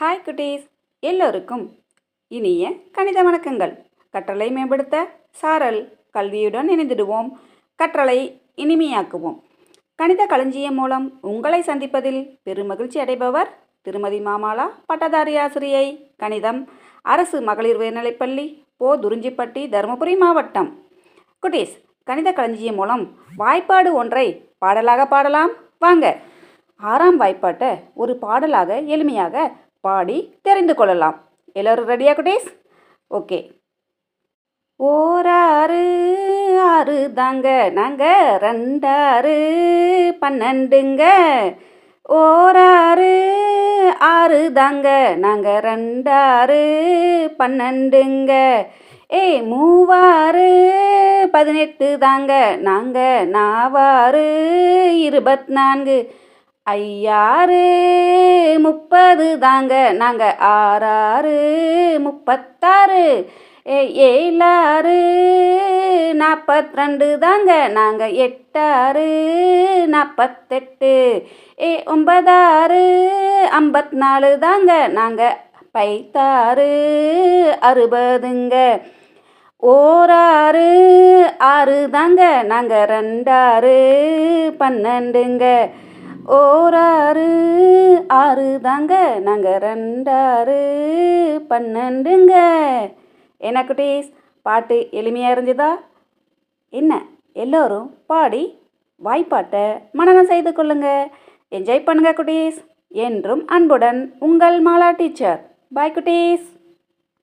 Hi குட்டீஸ் எல்லோருக்கும் இனிய கணித வணக்கங்கள். கற்றலை மேம்படுத்த சாரல் கல்வியுடன் இணைந்திடுவோம். கற்றலை இனிமையாக்குவோம். கணித களஞ்சியம் மூலம் உங்களை சந்திப்பதில் பெருமகிழ்ச்சி அடைபவர் திருமதி மாமாலா பட்டதாரி ஆசிரியை கணிதம். அரசு மகளிர் உயர்நிலைப்பள்ளி போ துறிஞ்சிப்பட்டி தருமபுரி மாவட்டம். குட்டீஸ் கணித களஞ்சியம் மூலம் வாய்ப்பாடு ஒன்றை பாடலாக பாடலாம். வாங்க. ஆறாம் வாய்ப்பாட்டை ஒரு பாடலாக எளிமையாக பாடி தெரிந்து கொள்ளலாம். எல்லோரும் ரெடியா குட்டீஸ்? ஓகே ஓராறு ஆறு தாங்க நாங்கள் ரெண்டாறு பன்னெண்டுங்க. ஓராறு ஆறு தாங்க நாங்கள் ரெண்டாறு பன்னெண்டுங்க. ஏய் மூவாறு பதினெட்டு தாங்க நாங்கள் நாவாறு இருபத்தி நான்கு ஐயாறு முப்பது தாங்க நாங்கள் ஆறாறு முப்பத்தாறு. ஏ ஏழாறு நாற்பத்தி ரெண்டு தாங்க நாங்கள் எட்டாறு நாற்பத்தெட்டு ஏ ஒன்பதாறு ஐம்பத்தி நாலு தாங்க நாங்கள் பைத்தாறு அறுபதுங்க. ஓராறு ஆறு தாங்க நாங்கள் ரெண்டாறு பன்னெண்டுங்க. ஓராறு ஆறு தாங்க. நாங்கள் ரெண்டாறு பன்னெண்டுங்க. என்ன குட்டீஸ்? பாட்டு எளிமையாக இருந்ததா? என்ன? எல்லோரும் பாடி வாய்ப்பாட்டை மனநம் செய்து கொள்ளுங்க. என்ஜாய் பண்ணுங்க குட்டீஸ். என்றும் அன்புடன் உங்கள் மாலா டீச்சர். பாய் குட்டீஸ்.